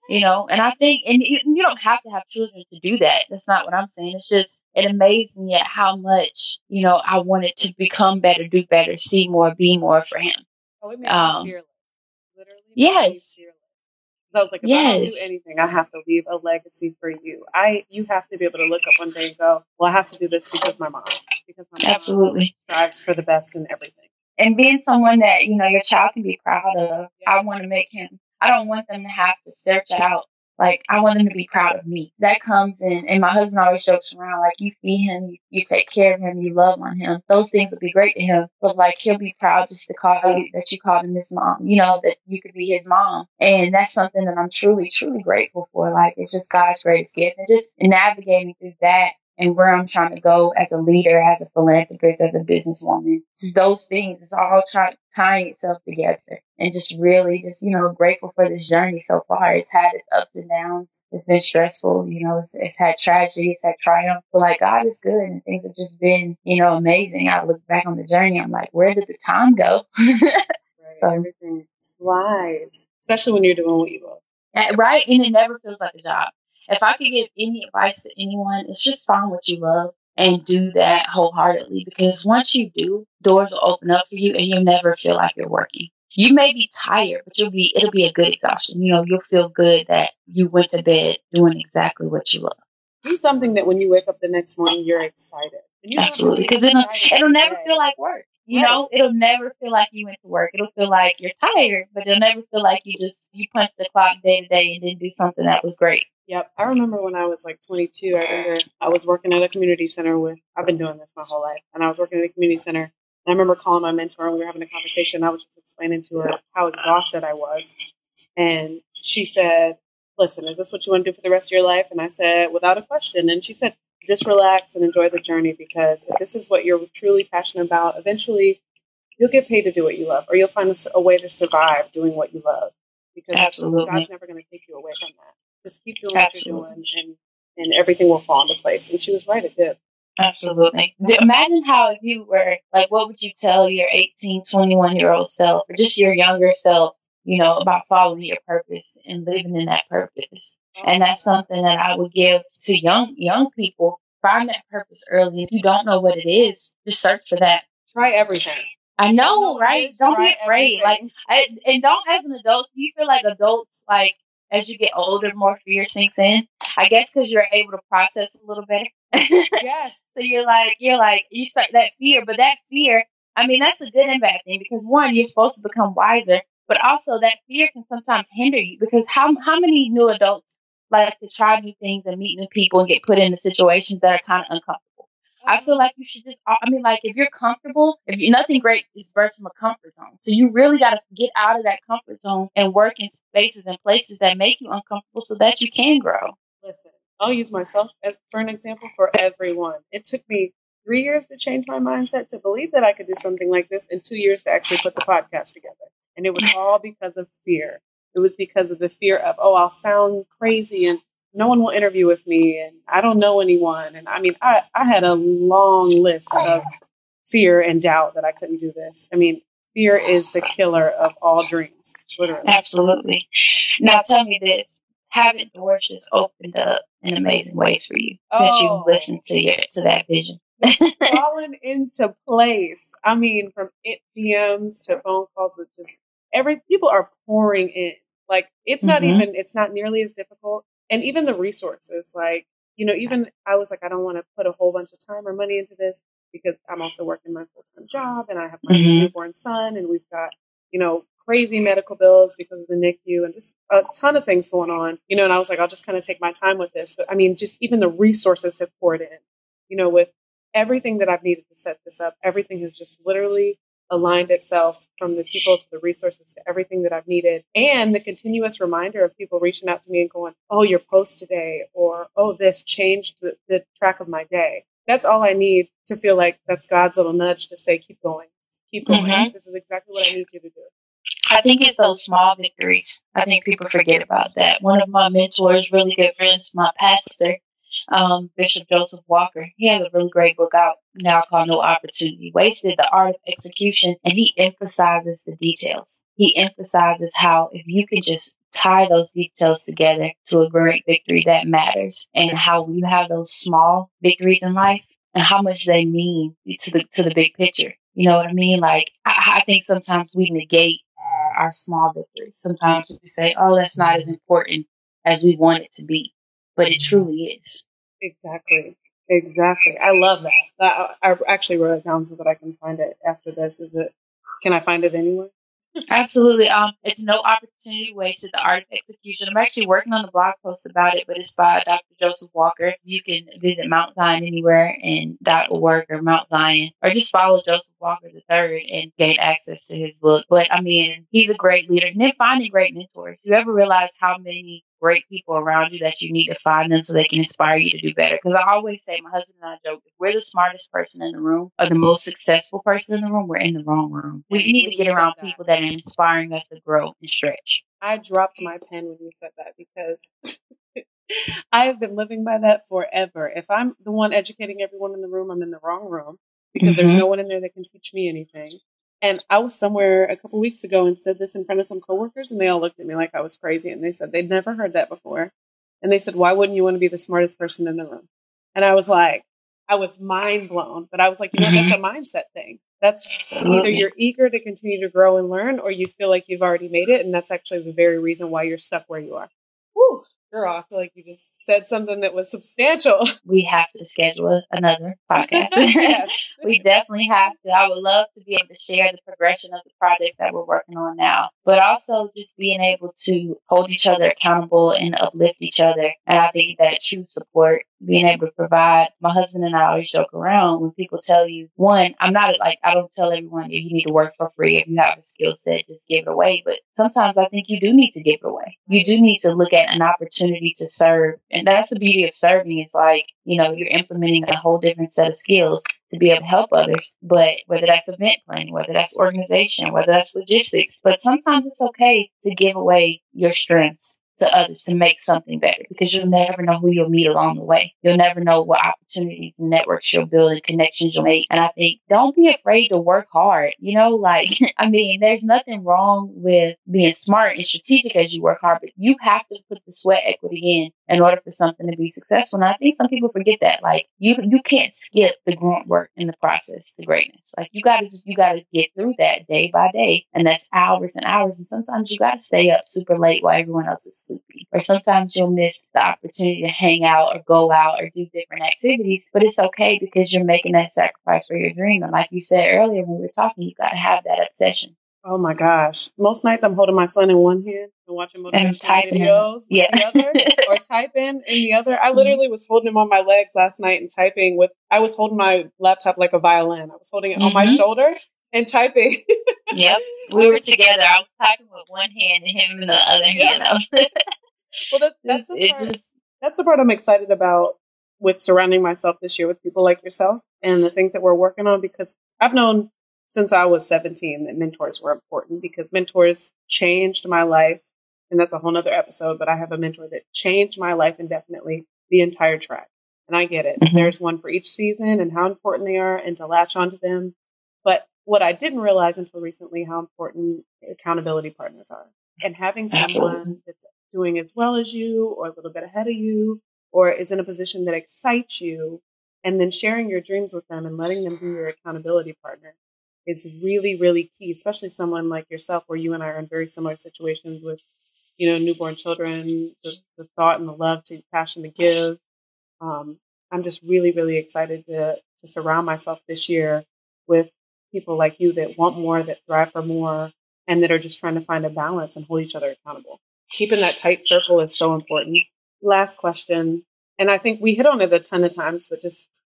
You know and i think and you, you don't have to have children to do that that's not what i'm saying it's just it amazed me at how much you know i wanted to become better do better see more be more for him oh it made um, fearless literally yes fearless. I was like, if yes. I don't do anything, I have to leave a legacy for you. I, you have to be able to look up one day and go, well, I have to do this because my mom, because my mom absolutely strives for the best in everything. And being someone that you know your child can be proud of, yes. I want to make him I don't want them to have to search out. Like, I want them to be proud of me. That comes in, and my husband always jokes around, like, you feed him, you, you take care of him, you love on him. Those things will be great to him. But, like, he'll be proud just to call you, that you called him his mom, you know, that you could be his mom. And that's something that I'm truly, truly grateful for. Like, it's just God's greatest gift. And just navigating through that and where I'm trying to go as a leader, as a philanthropist, as a businesswoman. Just those things. It's all trying tying itself together. And just really just, you know, grateful for this journey so far. It's had its ups and downs. It's been stressful, you know, it's, it's had tragedy, it's had triumph. But like God is good and things have just been, you know, amazing. I look back on the journey, I'm like, where did the time go? right. So everything flies. Especially when you're doing what you love. Eh, right. And it never feels like a job if I could give any advice to anyone, it's just find what you love and do that wholeheartedly because once you do, doors will open up for you and you'll never feel like you're working. You may be tired, but you'll be it'll be a good exhaustion. You know, you'll feel good that you went to bed doing exactly what you love. Do something that when you wake up the next morning you're excited. Absolutely, because it'll it'll never feel like work. You right. know, it'll never feel like you went to work. It'll feel like you're tired, but it'll never feel like you just you punched the clock day to day and didn't do something that was great. Yep. I remember when I was like 22, I remember I was working at a community center with, I've been doing this my whole life, and I was working at a community center. And I remember calling my mentor and we were having a conversation. I was just explaining to her how exhausted I was. And she said, Listen, is this what you want to do for the rest of your life? And I said, Without a question. And she said, Just relax and enjoy the journey because if this is what you're truly passionate about, eventually you'll get paid to do what you love or you'll find a, a way to survive doing what you love because Absolutely. God's never going to take you away from that. Just keep doing Absolutely. what you're doing, and and everything will fall into place. And she was right; it did. Absolutely. Imagine how if you were like, what would you tell your 18, 21 year old self, or just your younger self, you know, about following your purpose and living in that purpose? And mm-hmm. that's something that I would give to young young people. Find that purpose early. If you don't know what it is, just search for that. Try everything. I know, right? Don't be afraid. Like, I, and don't as an adult. Do you feel like adults like as you get older, more fear sinks in. I guess because you're able to process a little better. yes. so you're like, you're like, you start that fear, but that fear, I mean, that's a good and bad thing because one, you're supposed to become wiser, but also that fear can sometimes hinder you because how how many new adults like to try new things and meet new people and get put into situations that are kind of uncomfortable? I feel like you should just, I mean, like if you're comfortable, if you, nothing great is birthed from a comfort zone. So you really got to get out of that comfort zone and work in spaces and places that make you uncomfortable so that you can grow. Listen, I'll use myself as for an example for everyone. It took me three years to change my mindset to believe that I could do something like this and two years to actually put the podcast together. And it was all because of fear. It was because of the fear of, oh, I'll sound crazy and no one will interview with me and I don't know anyone. And I mean, I, I had a long list of fear and doubt that I couldn't do this. I mean, fear is the killer of all dreams, literally. Absolutely. Now tell me this. haven't doors just opened up in amazing ways for you since oh. you listened to your to that vision? fallen into place. I mean, from it DMs to phone calls, it's just every people are pouring in. Like it's not mm-hmm. even it's not nearly as difficult. And even the resources, like, you know, even I was like, I don't want to put a whole bunch of time or money into this because I'm also working my full time job and I have my mm-hmm. newborn son and we've got, you know, crazy medical bills because of the NICU and just a ton of things going on, you know, and I was like, I'll just kind of take my time with this. But I mean, just even the resources have poured in, you know, with everything that I've needed to set this up, everything has just literally aligned itself from the people to the resources to everything that I've needed. And the continuous reminder of people reaching out to me and going, Oh, your post today, or Oh, this changed the, the track of my day. That's all I need to feel like that's God's little nudge to say, Keep going, keep going. Mm-hmm. This is exactly what I need you to do. I think it's those small victories. I think people forget about that. One of my mentors, really good friends, my pastor, um, Bishop Joseph Walker. He has a really great book out now called No Opportunity Wasted, The Art of Execution, and he emphasizes the details. He emphasizes how if you can just tie those details together to a great victory that matters and how you have those small victories in life and how much they mean to the to the big picture. You know what I mean? Like I, I think sometimes we negate our small victories. Sometimes we say, "Oh, that's not as important as we want it to be," but it truly is. Exactly. Exactly. I love that. I, I actually wrote it down so that I can find it after this. Is it? Can I find it anywhere? Absolutely. Um, it's no opportunity wasted. The art of execution. I'm actually working on the blog post about it, but it's by Dr. Joseph Walker. You can visit Mount Zion anywhere and .org or Mount Zion, or just follow Joseph Walker III and gain access to his book. But I mean, he's a great leader. And then finding great mentors. You ever realize how many great people around you that you need to find them so they can inspire you to do better. Because I always say, my husband and I joke, if we're the smartest person in the room or the most successful person in the room, we're in the wrong room. We need to get around people that are inspiring us to grow and stretch. I dropped my pen when you said that because I have been living by that forever. If I'm the one educating everyone in the room, I'm in the wrong room because mm-hmm. there's no one in there that can teach me anything. And I was somewhere a couple weeks ago and said this in front of some coworkers, and they all looked at me like I was crazy. And they said they'd never heard that before. And they said, Why wouldn't you want to be the smartest person in the room? And I was like, I was mind blown. But I was like, you know, that's a mm-hmm. mindset thing. That's either you're eager to continue to grow and learn, or you feel like you've already made it. And that's actually the very reason why you're stuck where you are. Whew. Girl, I feel like you just said something that was substantial. We have to schedule another podcast. yes. we definitely have to. I would love to be able to share the progression of the projects that we're working on now, but also just being able to hold each other accountable and uplift each other. And I think that true support, being able to provide, my husband and I always joke around when people tell you, one, I'm not like, I don't tell everyone you need to work for free. If you have a skill set, just give it away. But sometimes I think you do need to give it away. You do need to look at an opportunity to serve. And that's the beauty of serving. It's like, you know, you're implementing a whole different set of skills to be able to help others. But whether that's event planning, whether that's organization, whether that's logistics, but sometimes it's okay to give away your strengths to others to make something better because you'll never know who you'll meet along the way. You'll never know what opportunities and networks you'll build and connections you'll make. And I think don't be afraid to work hard. You know, like, I mean, there's nothing wrong with being smart and strategic as you work hard, but you have to put the sweat equity in in order for something to be successful. And I think some people forget that. Like you you can't skip the grunt work in the process to greatness. Like you gotta just you gotta get through that day by day. And that's hours and hours. And sometimes you gotta stay up super late while everyone else is sleeping. Or sometimes you'll miss the opportunity to hang out or go out or do different activities. But it's okay because you're making that sacrifice for your dream. And like you said earlier when we were talking, you gotta have that obsession. Oh my gosh. Most nights I'm holding my son in one hand and watching motivational videos yeah. the other or typing in the other. I mm-hmm. literally was holding him on my legs last night and typing with I was holding my laptop like a violin. I was holding it mm-hmm. on my mm-hmm. shoulder and typing. yep. We were together. I was typing with one hand and him in the other hand. well that, that's the part, just, that's the part I'm excited about with surrounding myself this year with people like yourself and the things that we're working on because I've known since I was 17 that mentors were important because mentors changed my life. And that's a whole nother episode, but I have a mentor that changed my life indefinitely the entire track. And I get it. Mm-hmm. There's one for each season and how important they are and to latch onto them. But what I didn't realize until recently how important accountability partners are. And having someone Absolutely. that's doing as well as you or a little bit ahead of you or is in a position that excites you and then sharing your dreams with them and letting them be your accountability partner is really really key especially someone like yourself where you and i are in very similar situations with you know newborn children the, the thought and the love to passion to give. Um, i'm just really really excited to to surround myself this year with people like you that want more that thrive for more and that are just trying to find a balance and hold each other accountable. Keeping that tight circle is so important. Last question and i think we hit on it a ton of times but just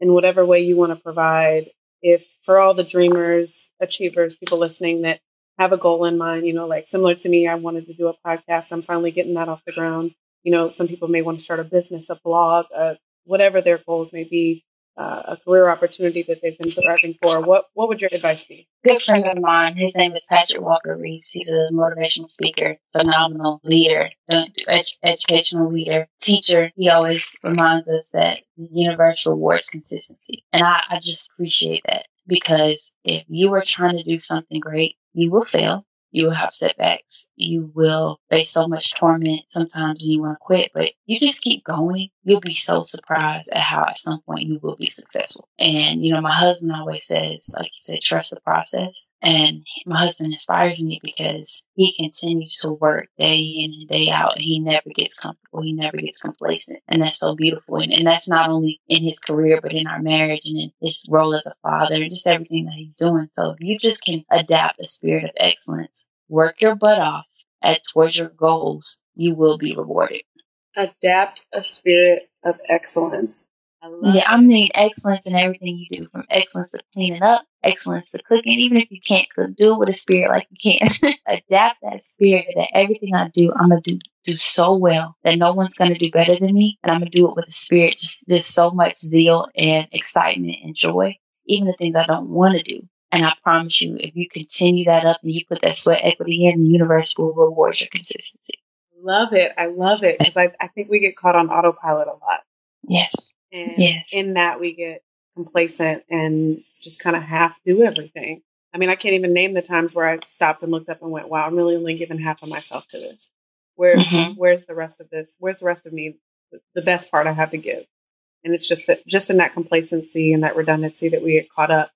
in whatever way you want to provide if for all the dreamers, achievers, people listening that have a goal in mind, you know, like similar to me, I wanted to do a podcast. I'm finally getting that off the ground. You know, some people may want to start a business, a blog, uh, whatever their goals may be uh, a career opportunity that they've been striving for, what what would your advice be? Good friend of mine, his name is Patrick Walker Reese. He's a motivational speaker, phenomenal leader, ed- educational leader, teacher. He always reminds us that the universe rewards consistency, and I, I just appreciate that because if you are trying to do something great, you will fail you will have setbacks. You will face so much torment sometimes you want to quit, but you just keep going. You'll be so surprised at how at some point you will be successful. And, you know, my husband always says, like you said, trust the process. And my husband inspires me because he continues to work day in and day out and he never gets comfortable. He never gets complacent. And that's so beautiful. And, and that's not only in his career, but in our marriage and in his role as a father and just everything that he's doing. So if you just can adapt a spirit of excellence, work your butt off at towards your goals, you will be rewarded. Adapt a spirit of excellence. I yeah, I'm mean excellence in everything you do, from excellence to cleaning up, excellence to cooking. Even if you can't cook, do it with a spirit like you can. Adapt that spirit that everything I do, I'm gonna do do so well that no one's gonna do better than me, and I'm gonna do it with a spirit just just so much zeal and excitement and joy. Even the things I don't want to do, and I promise you, if you continue that up and you put that sweat equity in, the universe will reward your consistency. Love it. I love it because I, I think we get caught on autopilot a lot. Yes. And yes. in that, we get complacent and just kind of half do everything. I mean, I can't even name the times where I stopped and looked up and went, wow, I'm really only giving half of myself to this. Where, mm-hmm. where's the rest of this? Where's the rest of me? The best part I have to give. And it's just that, just in that complacency and that redundancy that we get caught up.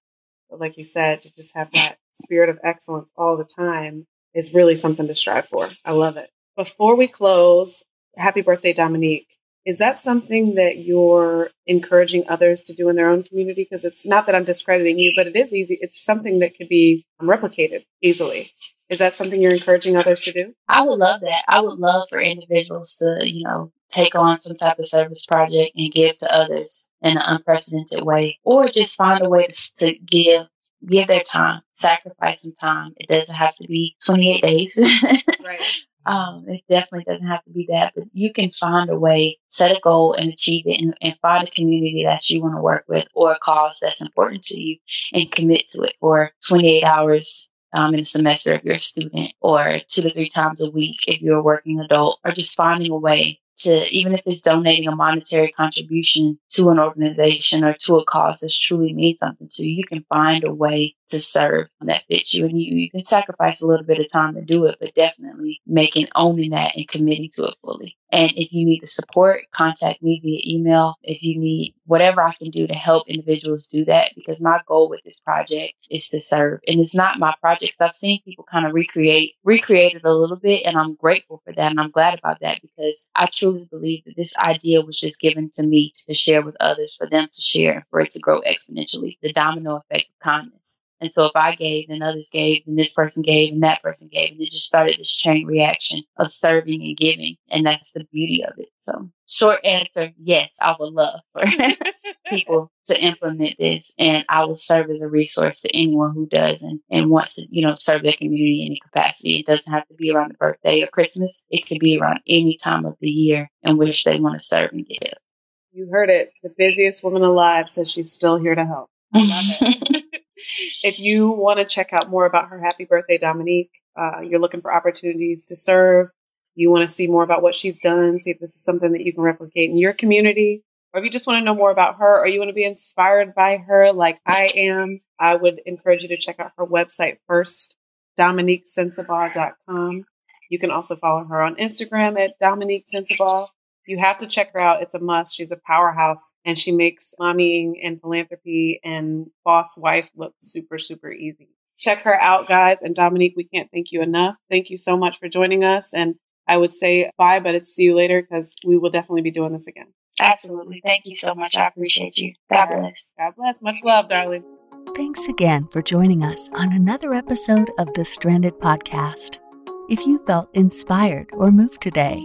But like you said, to just have that spirit of excellence all the time is really something to strive for. I love it. Before we close, happy birthday, Dominique. Is that something that you're encouraging others to do in their own community? Because it's not that I'm discrediting you, but it is easy. It's something that could be replicated easily. Is that something you're encouraging others to do? I would love that. I would love for individuals to, you know, take on some type of service project and give to others in an unprecedented way, or just find a way to, to give give their time, sacrifice some time. It doesn't have to be 28 days. right. Um, it definitely doesn't have to be that, but you can find a way, set a goal and achieve it and, and find a community that you want to work with or a cause that's important to you and commit to it for 28 hours um, in a semester if you're a student or two to three times a week if you're a working adult or just finding a way to even if it's donating a monetary contribution to an organization or to a cause that truly means something to you, you can find a way to serve that fits you. And you, you can sacrifice a little bit of time to do it, but definitely making, owning that and committing to it fully. And if you need the support, contact me via email. If you need whatever I can do to help individuals do that, because my goal with this project is to serve. And it's not my project I've seen people kind of recreate, recreate it a little bit. And I'm grateful for that. And I'm glad about that because I truly believe that this idea was just given to me to share with others, for them to share and for it to grow exponentially. The domino effect of kindness. And so if I gave, then others gave, and this person gave, and that person gave, and it just started this chain reaction of serving and giving. And that's the beauty of it. So short answer, yes, I would love for people to implement this and I will serve as a resource to anyone who does and, and wants to, you know, serve their community in any capacity. It doesn't have to be around the birthday or Christmas. It could be around any time of the year in which they want to serve and give. You heard it. The busiest woman alive says she's still here to help. if you want to check out more about her happy birthday, Dominique, uh, you're looking for opportunities to serve, you want to see more about what she's done, see if this is something that you can replicate in your community, or if you just want to know more about her or you want to be inspired by her like I am, I would encourage you to check out her website first, dominiquesensabaugh.com. You can also follow her on Instagram at Dominique Sensabaugh. You have to check her out. It's a must. She's a powerhouse and she makes mommying and philanthropy and boss wife look super, super easy. Check her out, guys. And Dominique, we can't thank you enough. Thank you so much for joining us. And I would say bye, but it's see you later because we will definitely be doing this again. Absolutely. Thank you so much. I appreciate you. God bless. God bless. Much love, darling. Thanks again for joining us on another episode of the Stranded Podcast. If you felt inspired or moved today,